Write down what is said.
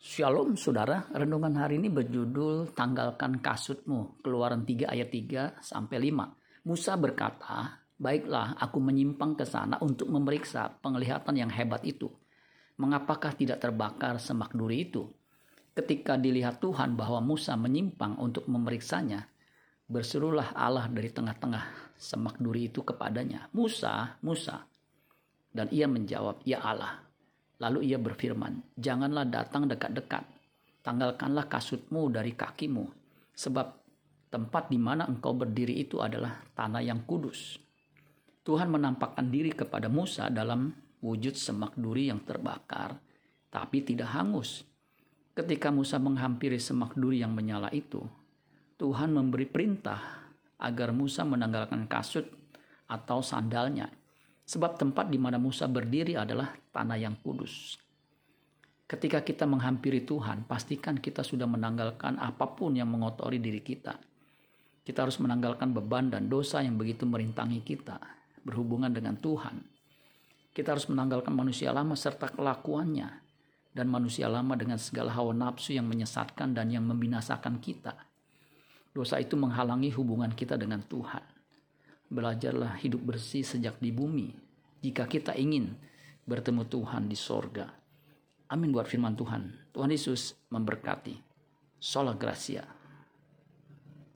Shalom saudara, renungan hari ini berjudul Tanggalkan kasutmu, keluaran 3 ayat 3 sampai 5. Musa berkata, baiklah aku menyimpang ke sana untuk memeriksa penglihatan yang hebat itu. Mengapakah tidak terbakar semak duri itu? Ketika dilihat Tuhan bahwa Musa menyimpang untuk memeriksanya, berserulah Allah dari tengah-tengah semak duri itu kepadanya, Musa, Musa. Dan ia menjawab, ya Allah, Lalu ia berfirman, "Janganlah datang dekat-dekat. Tanggalkanlah kasutmu dari kakimu, sebab tempat di mana engkau berdiri itu adalah tanah yang kudus." Tuhan menampakkan diri kepada Musa dalam wujud semak duri yang terbakar, tapi tidak hangus. Ketika Musa menghampiri semak duri yang menyala itu, Tuhan memberi perintah agar Musa menanggalkan kasut atau sandalnya Sebab tempat di mana Musa berdiri adalah tanah yang kudus. Ketika kita menghampiri Tuhan, pastikan kita sudah menanggalkan apa pun yang mengotori diri kita. Kita harus menanggalkan beban dan dosa yang begitu merintangi kita berhubungan dengan Tuhan. Kita harus menanggalkan manusia lama serta kelakuannya dan manusia lama dengan segala hawa nafsu yang menyesatkan dan yang membinasakan kita. Dosa itu menghalangi hubungan kita dengan Tuhan. Belajarlah hidup bersih sejak di bumi jika kita ingin bertemu Tuhan di sorga. Amin buat firman Tuhan. Tuhan Yesus memberkati. Sola Gracia.